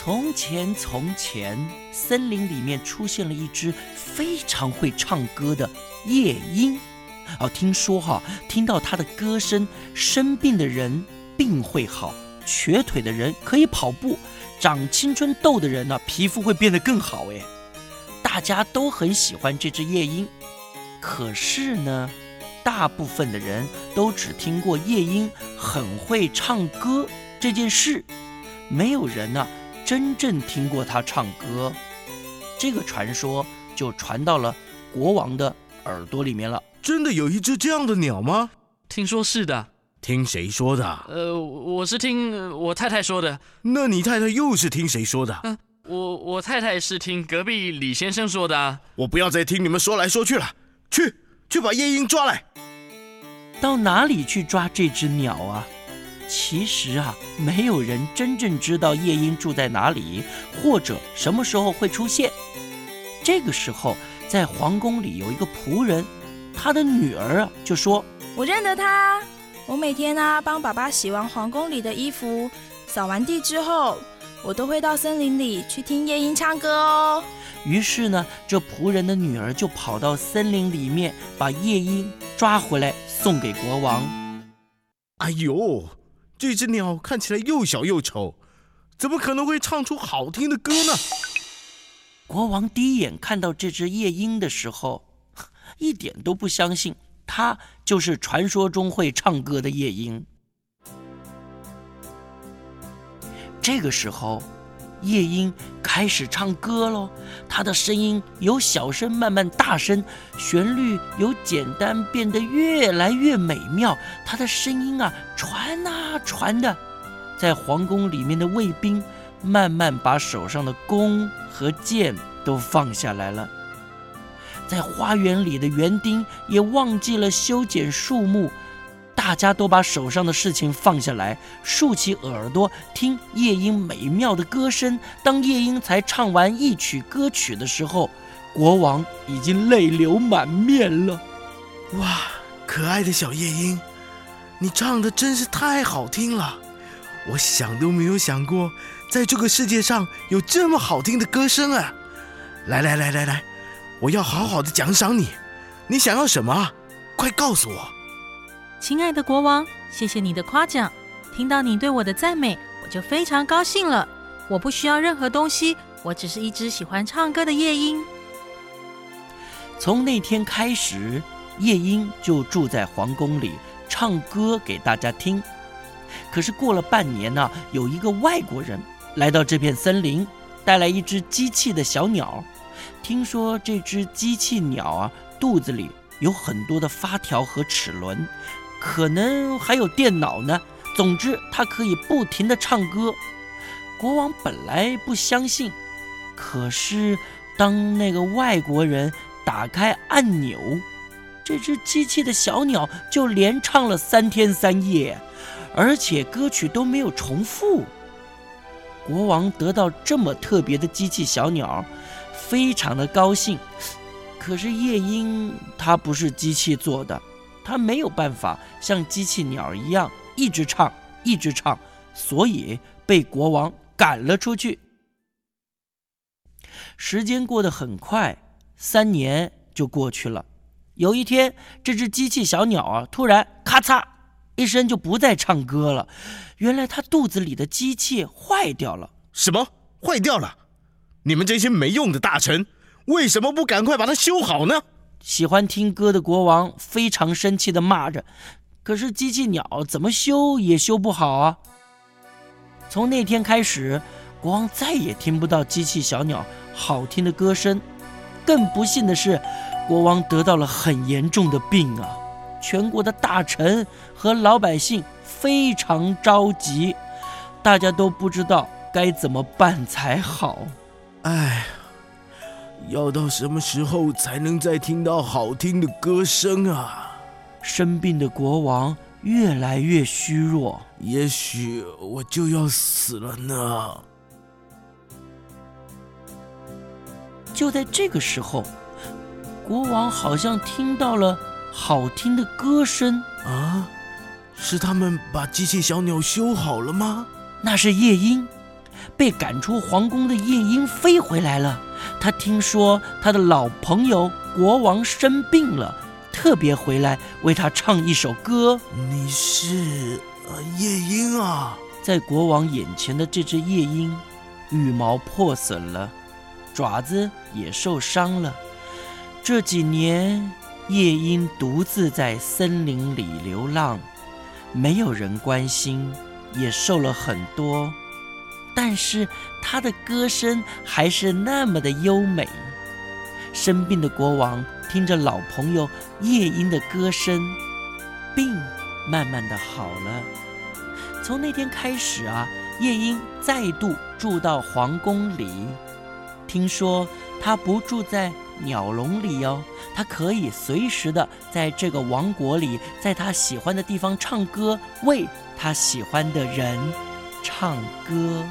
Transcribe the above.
从前从前，森林里面出现了一只非常会唱歌的夜莺。哦，听说哈，听到它的歌声，生病的人病会好，瘸腿的人可以跑步，长青春痘的人呢，皮肤会变得更好。哎，大家都很喜欢这只夜莺。可是呢，大部分的人都只听过夜莺很会唱歌这件事，没有人呢。真正听过他唱歌，这个传说就传到了国王的耳朵里面了。真的有一只这样的鸟吗？听说是的。听谁说的？呃，我是听我太太说的。那你太太又是听谁说的？嗯，我我太太是听隔壁李先生说的。我不要再听你们说来说去了，去去把夜莺抓来。到哪里去抓这只鸟啊？其实啊，没有人真正知道夜莺住在哪里，或者什么时候会出现。这个时候，在皇宫里有一个仆人，他的女儿啊就说：“我认得他，我每天呢帮爸爸洗完皇宫里的衣服，扫完地之后，我都会到森林里去听夜莺唱歌哦。”于是呢，这仆人的女儿就跑到森林里面，把夜莺抓回来送给国王。哎呦！这只鸟看起来又小又丑，怎么可能会唱出好听的歌呢？国王第一眼看到这只夜莺的时候，一点都不相信，它就是传说中会唱歌的夜莺。这个时候。夜莺开始唱歌喽，它的声音由小声慢慢大声，旋律由简单变得越来越美妙。它的声音啊，传啊传的，在皇宫里面的卫兵慢慢把手上的弓和箭都放下来了，在花园里的园丁也忘记了修剪树木。大家都把手上的事情放下来，竖起耳朵听夜莺美妙的歌声。当夜莺才唱完一曲歌曲的时候，国王已经泪流满面了。哇，可爱的小夜莺，你唱的真是太好听了！我想都没有想过，在这个世界上有这么好听的歌声啊！来来来来来，我要好好的奖赏你。你想要什么？快告诉我。亲爱的国王，谢谢你的夸奖。听到你对我的赞美，我就非常高兴了。我不需要任何东西，我只是一只喜欢唱歌的夜莺。从那天开始，夜莺就住在皇宫里，唱歌给大家听。可是过了半年呢，有一个外国人来到这片森林，带来一只机器的小鸟。听说这只机器鸟啊，肚子里有很多的发条和齿轮。可能还有电脑呢。总之，他可以不停的唱歌。国王本来不相信，可是当那个外国人打开按钮，这只机器的小鸟就连唱了三天三夜，而且歌曲都没有重复。国王得到这么特别的机器小鸟，非常的高兴。可是夜莺它不是机器做的。他没有办法像机器鸟一样一直唱一直唱，所以被国王赶了出去。时间过得很快，三年就过去了。有一天，这只机器小鸟啊，突然咔嚓一声就不再唱歌了。原来它肚子里的机器坏掉了。什么？坏掉了？你们这些没用的大臣，为什么不赶快把它修好呢？喜欢听歌的国王非常生气地骂着：“可是机器鸟怎么修也修不好啊！”从那天开始，国王再也听不到机器小鸟好听的歌声。更不幸的是，国王得到了很严重的病啊！全国的大臣和老百姓非常着急，大家都不知道该怎么办才好。哎。要到什么时候才能再听到好听的歌声啊？生病的国王越来越虚弱，也许我就要死了呢。就在这个时候，国王好像听到了好听的歌声啊！是他们把机器小鸟修好了吗？那是夜莺，被赶出皇宫的夜莺飞回来了。他听说他的老朋友国王生病了，特别回来为他唱一首歌。你是呃夜莺啊？在国王眼前的这只夜莺，羽毛破损了，爪子也受伤了。这几年，夜莺独自在森林里流浪，没有人关心，也瘦了很多。但是他的歌声还是那么的优美。生病的国王听着老朋友夜莺的歌声，病慢慢的好了。从那天开始啊，夜莺再度住到皇宫里。听说他不住在鸟笼里哦，他可以随时的在这个王国里，在他喜欢的地方唱歌，为他喜欢的人唱歌。